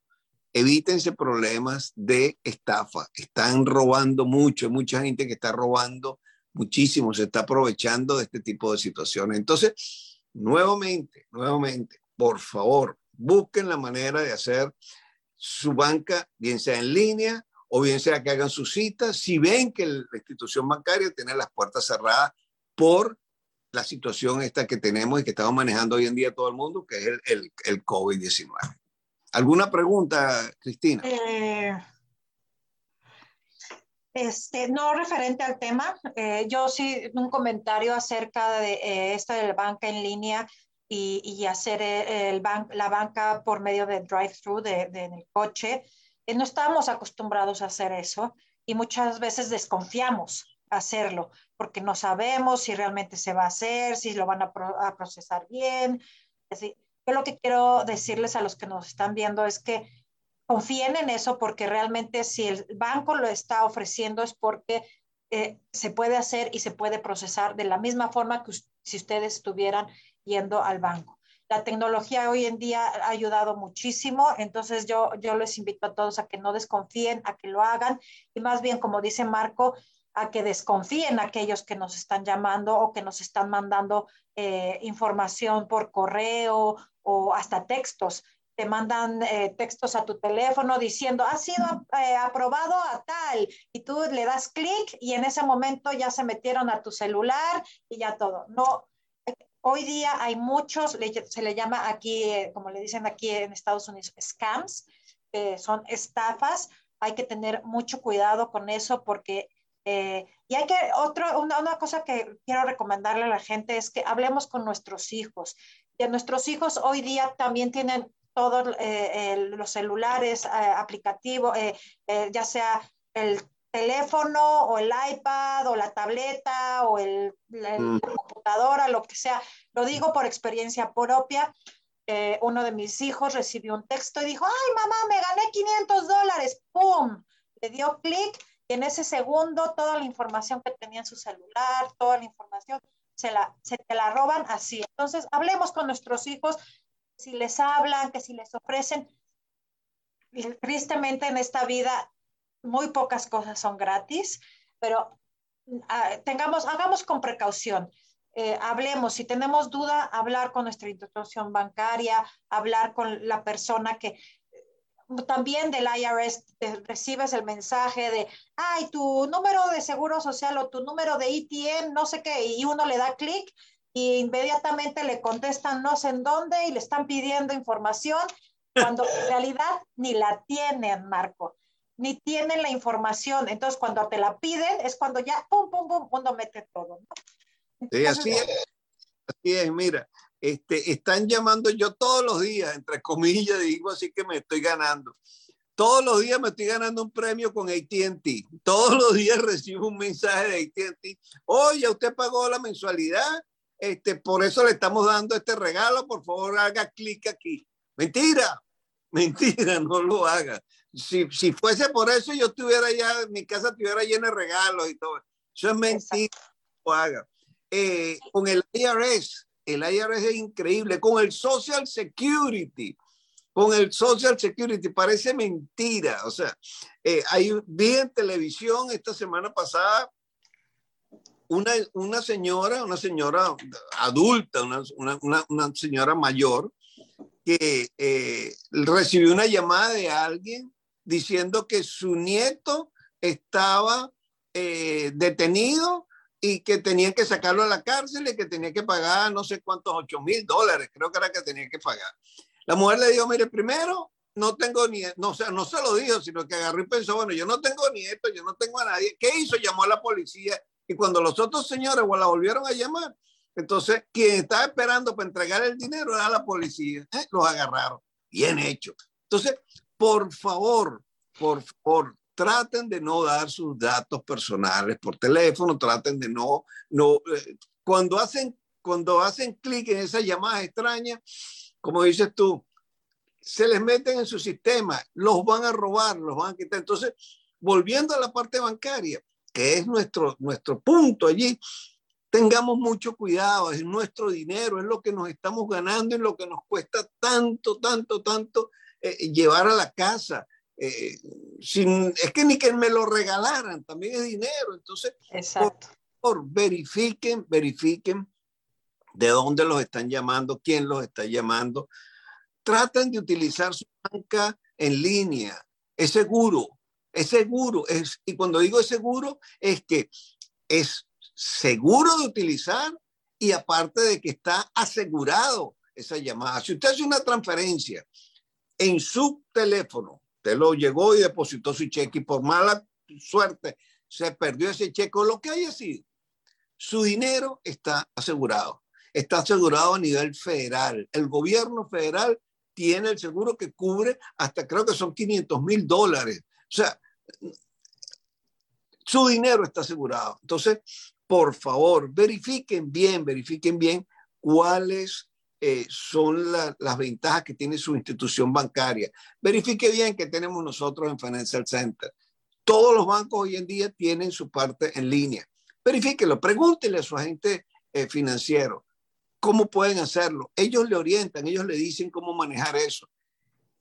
Evítense problemas de estafa. Están robando mucho, hay mucha gente que está robando muchísimo, se está aprovechando de este tipo de situaciones. Entonces, nuevamente, nuevamente, por favor, busquen la manera de hacer su banca, bien sea en línea o bien sea que hagan su cita, si ven que la institución bancaria tiene las puertas cerradas por la situación esta que tenemos y que estamos manejando hoy en día todo el mundo, que es el, el, el COVID-19. ¿Alguna pregunta, Cristina? Eh, este, no referente al tema, eh, yo sí un comentario acerca de eh, esta de la banca en línea y, y hacer el ban la banca por medio de drive-thru de, de, del coche. Eh, no estamos acostumbrados a hacer eso y muchas veces desconfiamos hacerlo, porque no sabemos si realmente se va a hacer, si lo van a, pro a procesar bien. Así, yo lo que quiero decirles a los que nos están viendo es que confíen en eso porque realmente si el banco lo está ofreciendo es porque eh, se puede hacer y se puede procesar de la misma forma que si ustedes estuvieran yendo al banco. La tecnología hoy en día ha ayudado muchísimo, entonces yo, yo les invito a todos a que no desconfíen, a que lo hagan y más bien, como dice Marco, a que desconfíen aquellos que nos están llamando o que nos están mandando eh, información por correo o hasta textos te mandan eh, textos a tu teléfono diciendo, ha sido eh, aprobado a tal, y tú le das clic y en ese momento ya se metieron a tu celular y ya todo. No, hoy día hay muchos, se le llama aquí, eh, como le dicen aquí en Estados Unidos, scams, que son estafas. Hay que tener mucho cuidado con eso porque y hay que, otro, una, una, cosa que quiero recomendarle a la gente es que hablemos con nuestros hijos. Y nuestros hijos hoy día también tienen todos eh, los celulares eh, aplicativos, eh, ya sea el teléfono o el iPad o la tableta o el, la mm. computadora, lo que sea. Lo digo por experiencia propia. uno de mis hijos recibió un texto y dijo, ay mamá, me gané 500 dólares. ¡Pum! Le dio clic y en ese segundo toda la información que tenía en su celular, toda la información, se, la, te la roban así. Entonces, hablemos con nuestros hijos si les hablan, que si les ofrecen. Tristemente en esta vida muy pocas cosas son gratis, pero ah, tengamos, hagamos con precaución. Eh, hablemos, si tenemos duda, hablar con nuestra institución bancaria, hablar con la persona que también del IRS recibes el mensaje de, ay, tu número de seguro social o tu número de ETN, no sé qué, y uno le da clic y inmediatamente le contestan no sé en dónde y le están pidiendo información cuando en <laughs> realidad ni la tienen, Marco, ni tienen la información. Entonces, cuando te la piden es cuando ya, pum, pum, pum, uno mete todo. sí, así es. Así es, mira, este, están llamando yo todos los días, entre comillas, digo así que me estoy ganando. Todos los días me estoy ganando un premio con ATT. Todos los días <laughs> recibo un mensaje de ATT. Oye, usted pagó la mensualidad este, por eso le estamos dando este regalo, por favor haga clic aquí. Mentira, <laughs> mentira, no lo haga. Si, si fuese por eso, yo estuviera ya, mi casa estuviera llena de regalos y todo. Eso es mentira, no lo haga. Eh, con el IRS, el IRS es increíble, con el Social Security, con el Social Security, parece mentira. O sea, eh, hay, vi en televisión esta semana pasada una, una señora, una señora adulta, una, una, una señora mayor, que eh, recibió una llamada de alguien diciendo que su nieto estaba eh, detenido y que tenían que sacarlo a la cárcel y que tenía que pagar no sé cuántos, 8 mil dólares, creo que era que tenía que pagar. La mujer le dijo, mire, primero, no tengo ni, no, o sea, no se lo dijo, sino que agarró y pensó, bueno, yo no tengo nieto, yo no tengo a nadie. ¿Qué hizo? Llamó a la policía y cuando los otros señores la volvieron a llamar, entonces quien estaba esperando para entregar el dinero era la policía. ¿eh? Los agarraron. Bien hecho. Entonces, por favor, por favor, traten de no dar sus datos personales por teléfono, traten de no, no, eh, cuando hacen, cuando hacen clic en esas llamadas extrañas, como dices tú, se les meten en su sistema, los van a robar, los van a quitar. Entonces, volviendo a la parte bancaria, que es nuestro, nuestro punto allí, tengamos mucho cuidado, es nuestro dinero, es lo que nos estamos ganando y lo que nos cuesta tanto, tanto, tanto eh, llevar a la casa. Eh, sin, es que ni que me lo regalaran, también es dinero. Entonces, Exacto. por favor, verifiquen, verifiquen de dónde los están llamando, quién los está llamando. Traten de utilizar su banca en línea. Es seguro, es seguro, es, y cuando digo es seguro, es que es seguro de utilizar y aparte de que está asegurado esa llamada. Si usted hace una transferencia en su teléfono, lo llegó y depositó su cheque y por mala suerte se perdió ese cheque o lo que haya sido, su dinero está asegurado. Está asegurado a nivel federal. El gobierno federal tiene el seguro que cubre hasta creo que son 500 mil dólares. O sea, su dinero está asegurado. Entonces, por favor, verifiquen bien, verifiquen bien cuáles eh, son las ventajas que tiene su institución bancaria. Verifique bien que tenemos nosotros en Financial Center. Todos los bancos hoy en día tienen su parte en línea. Verifíquelo, pregúntele a su agente eh, financiero cómo pueden hacerlo. Ellos le orientan, ellos le dicen cómo manejar eso.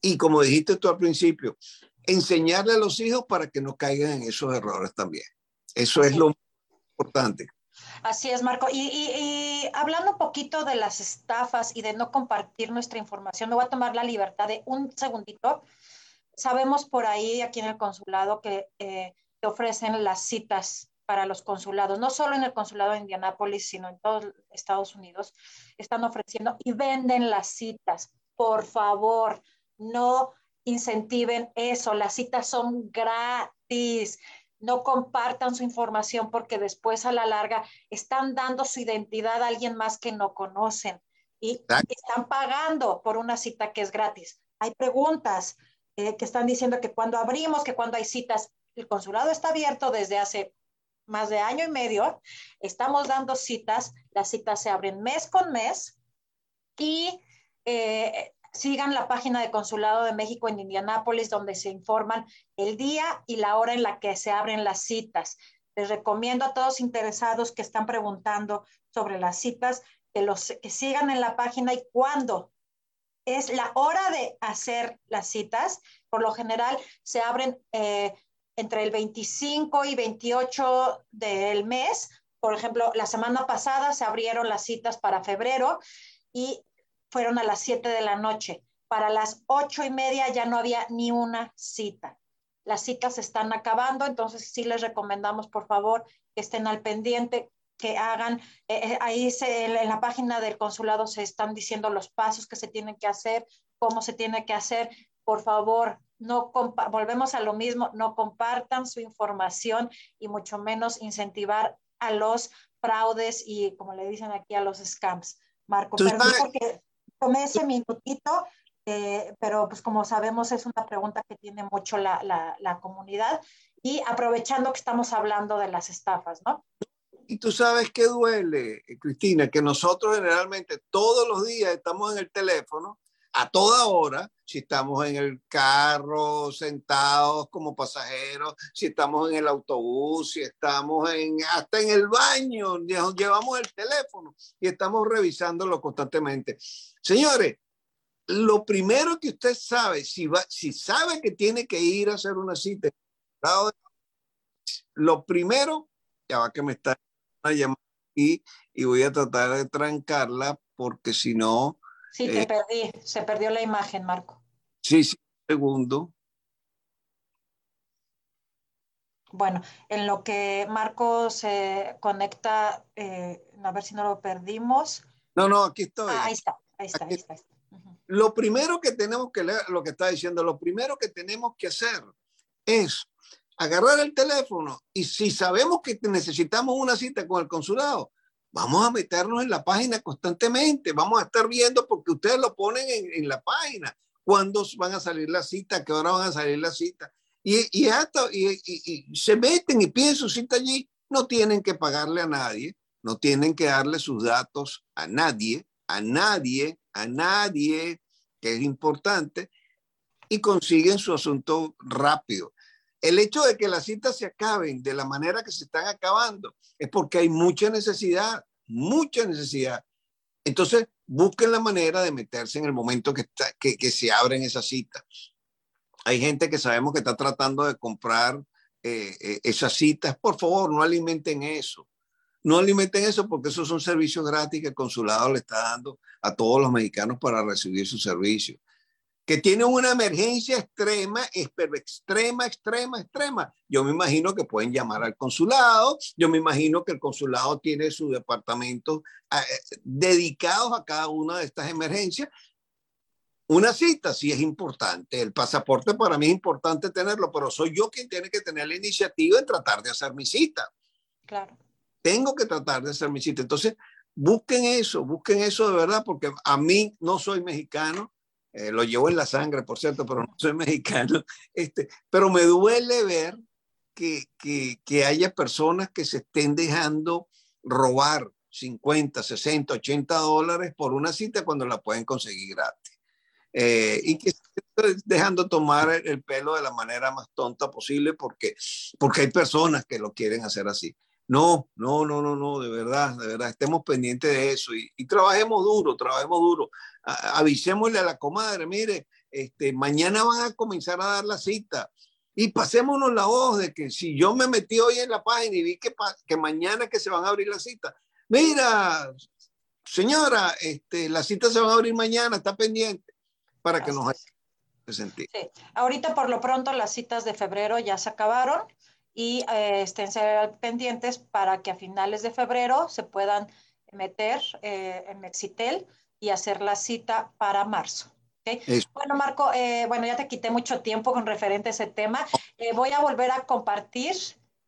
Y como dijiste tú al principio, enseñarle a los hijos para que no caigan en esos errores también. Eso es lo importante. Así es, Marco. Y, hablando un poquito de las estafas y de no compartir nuestra información, me voy a tomar la libertad de un segundito. Sabemos por ahí, aquí en el consulado, que eh, te ofrecen las citas para los consulados, no solo en el consulado de Indianápolis, sino en todos Estados Unidos, están ofreciendo y venden las citas. Por favor, no incentiven eso. Las citas son gratis no compartan su información porque después a la larga están dando su identidad a alguien más que no conocen y están pagando por una cita que es gratis. Hay preguntas eh, que están diciendo que cuando abrimos, que cuando hay citas, el consulado está abierto desde hace más de año y medio, estamos dando citas, las citas se abren mes con mes y eh, sigan la página de Consulado de México en Indianápolis, donde se informan el día y la hora en la que se abren las citas. Les recomiendo a todos interesados que están preguntando sobre las citas que, sigan en la página y cuándo es la hora de hacer las citas. Por lo general se abren eh, entre el 25 y 28 del mes. Por ejemplo, la semana pasada se abrieron las citas para febrero y fueron a las 7 de la noche. Para las ocho y media ya no había ni una cita. Las citas se están acabando, entonces sí les recomendamos, por favor, que estén al pendiente, que hagan, eh, eh, ahí en la página del consulado se están diciendo los pasos que se tienen que hacer, cómo se tiene que hacer. Por favor, no volvemos a lo mismo, no compartan su información y mucho menos incentivar a los fraudes y, como le dicen aquí, a los scams. Marco, perdón porque tomé ese minutito, eh, pero pues como sabemos es una pregunta que tiene mucho la, la, la comunidad y aprovechando que estamos hablando de las estafas, ¿no? Y tú sabes qué duele, Cristina, que nosotros generalmente todos los días estamos en el teléfono a toda hora, si estamos en el carro sentados como pasajeros, si estamos en el autobús, si estamos en, hasta en el baño, llevamos el teléfono y estamos revisándolo constantemente. Señores, lo primero que usted sabe, si, va, si sabe que tiene que ir a hacer una cita, lo primero, ya va que me está llamando y, y voy a tratar de trancarla porque si no, Sí, te eh, perdí, se perdió la imagen, Marco. Sí, sí, segundo. Bueno, en lo que Marco se conecta, eh, a ver si no lo perdimos. No, no, aquí estoy. Ah, ahí está, ahí está, ahí está. Lo primero que tenemos que leer, lo que está diciendo, lo primero que tenemos que hacer es agarrar el teléfono y si sabemos que necesitamos una cita con el consulado, vamos a meternos en la página constantemente, vamos a estar viendo porque ustedes lo ponen en, la página, cuándo van a salir las citas, qué hora van a salir las citas. Y, hasta, y, y, se meten y piden su cita allí, no tienen que pagarle a nadie, no tienen que darle sus datos a nadie, a nadie, a nadie, que es importante, y consiguen su asunto rápido. El hecho de que las citas se acaben de la manera que se están acabando es porque hay mucha necesidad, mucha necesidad. Entonces, busquen la manera de meterse en el momento que, se abren esas citas. Hay gente que sabemos que está tratando de comprar eh, eh, esas citas. Por favor, no alimenten eso. No alimenten eso porque esos son servicios gratis que el consulado le está dando a todos los mexicanos para recibir su servicio que tiene una emergencia extrema, extrema, extrema, extrema. Yo me imagino que pueden llamar al consulado, yo me imagino que el consulado tiene su departamento eh, dedicados a cada una de estas emergencias. Una cita sí es importante, el pasaporte para mí es importante tenerlo, pero soy yo quien tiene que tener la iniciativa en tratar de hacer mi cita. Claro. Tengo que tratar de hacer mi cita. Entonces, busquen eso, busquen eso de verdad, porque a mí no soy mexicano, eh, lo llevo en la sangre, por cierto, pero no soy <laughs> mexicano, este, pero me duele ver que, que, que haya personas que se estén dejando robar 50, 60, 80 dólares por una cita cuando la pueden conseguir gratis. eh, y que dejando tomar el pelo de la manera más tonta posible porque, porque hay personas que lo quieren hacer así. No, no, no, no, no, de verdad, de verdad, estemos pendientes de eso y, trabajemos duro, trabajemos duro. avisémosle a la comadre, mire, este, mañana van a comenzar a dar la cita y pasémonos la voz de que si yo me metí hoy en la página y vi que, que mañana que se van a abrir la cita, mira, señora, este, la cita se va a abrir mañana, está pendiente para que nos Sí. Ahorita por lo pronto las citas de febrero ya se acabaron y eh, estén pendientes para que a finales de febrero se puedan meter eh, en Mexitel y hacer la cita para marzo. Bueno, Marco, eh, bueno, ya te quité mucho tiempo con referente a ese tema. Eh, voy a volver a compartir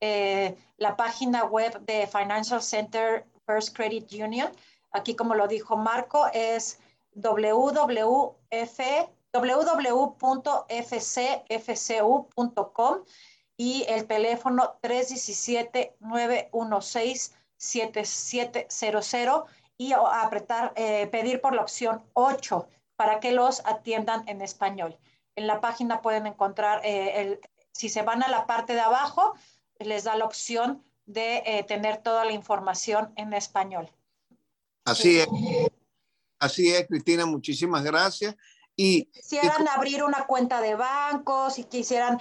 la página web de Financial Center First Credit Union. Aquí, como lo dijo Marco, es www.fcfcu.com y el teléfono 317-916-7700 y apretar, eh, pedir por la opción 8 para que los atiendan en español. En la página pueden encontrar, eh, el, si se van a la parte de abajo, les da la opción de eh, tener toda la información en español. Así es. Así es, Cristina, muchísimas gracias. Y, quisieran abrir una cuenta de banco, si quisieran,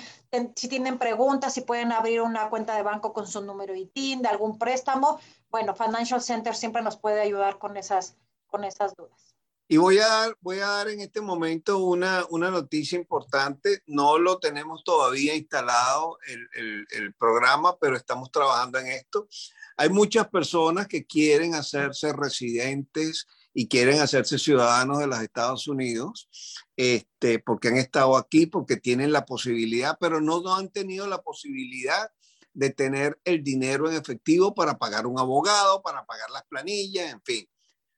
si tienen preguntas, si pueden abrir una cuenta de banco con su número ITIN, de algún préstamo, bueno, Financial Center siempre nos puede ayudar con esas, con esas dudas. Y voy a dar, voy a dar en este momento una, una noticia importante. No lo tenemos todavía instalado el, el, el, programa, pero estamos trabajando en esto. Hay muchas personas que quieren hacerse residentes y quieren hacerse ciudadanos de los Estados Unidos, este, porque han estado aquí, porque tienen la posibilidad, pero no, han tenido la posibilidad de tener el dinero en efectivo para pagar un abogado, para pagar las planillas, en fin.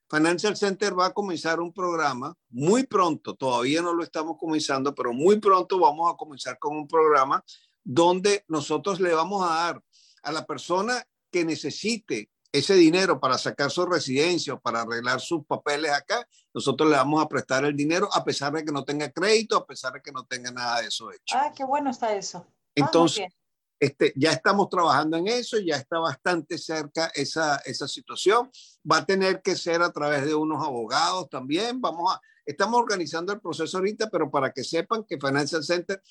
Financial Center va a comenzar un programa muy pronto, todavía no lo estamos comenzando, pero muy pronto vamos a comenzar con un programa donde nosotros le vamos a dar a la persona que necesite ese dinero para sacar su residencia o para arreglar sus papeles acá, nosotros le vamos a prestar el dinero a pesar de que no tenga crédito, a pesar de que no tenga nada de eso hecho. Ah, qué bueno está eso. Ah, Entonces, este, ya estamos trabajando en eso, ya está bastante cerca esa, esa situación. Va a tener que ser a través de unos abogados también. Vamos a, estamos organizando el proceso ahorita, pero para que sepan que Financial Center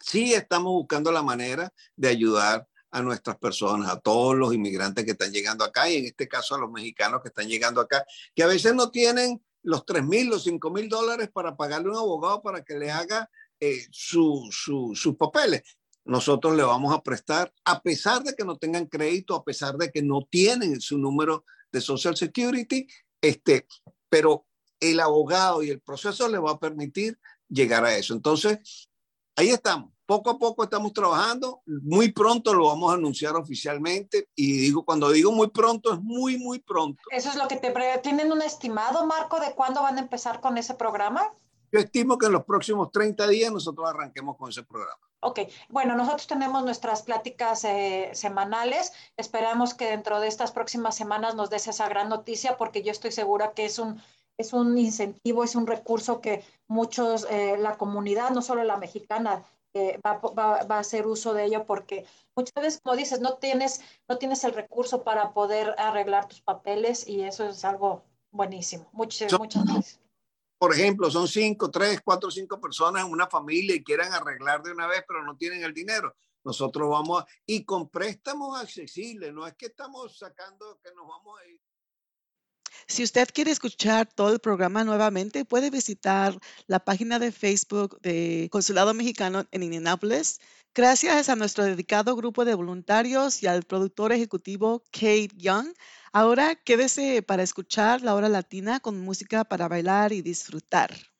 sí estamos buscando la manera de ayudar a nuestras personas, a todos los inmigrantes que están llegando acá y en este caso a los mexicanos que están llegando acá, que a veces no tienen los 3 mil, los 5 mil dólares para pagarle un abogado para que les haga eh, sus papeles. Nosotros le vamos a prestar, a pesar de que no tengan crédito, a pesar de que no tienen su número de Social Security, este, pero el abogado y el proceso le va a permitir llegar a eso. Entonces, ahí estamos poco a poco estamos trabajando. Muy pronto lo vamos a anunciar oficialmente. Y digo, cuando digo muy pronto, es muy, muy pronto. Eso es lo que te... ¿Tienen un estimado, Marco, de cuándo van a empezar con ese programa? Yo estimo que en los próximos 30 días nosotros arranquemos con ese programa. Ok, bueno, nosotros tenemos nuestras pláticas eh, semanales. Esperamos que dentro de estas próximas semanas nos des esa gran noticia porque yo estoy segura que es un, es un incentivo, es un recurso que muchos, eh, la comunidad, no solo la mexicana, va, va, a hacer uso de ello porque muchas veces, como dices, no tienes, no tienes el recurso para poder arreglar tus papeles y eso es algo buenísimo. Muchas, muchas gracias. Por ejemplo, son cinco, tres, cuatro, cinco personas en una familia y quieran arreglar de una vez, pero no tienen el dinero. Nosotros vamos a, y con préstamos accesibles, no es que estamos sacando que nos vamos a ir. Si usted quiere escuchar todo el programa nuevamente, puede visitar la página de Facebook de Consulado Mexicano en Indianapolis. Gracias a nuestro dedicado grupo de voluntarios y al productor ejecutivo Kate Young. Ahora quédese para escuchar la hora latina con música para bailar y disfrutar.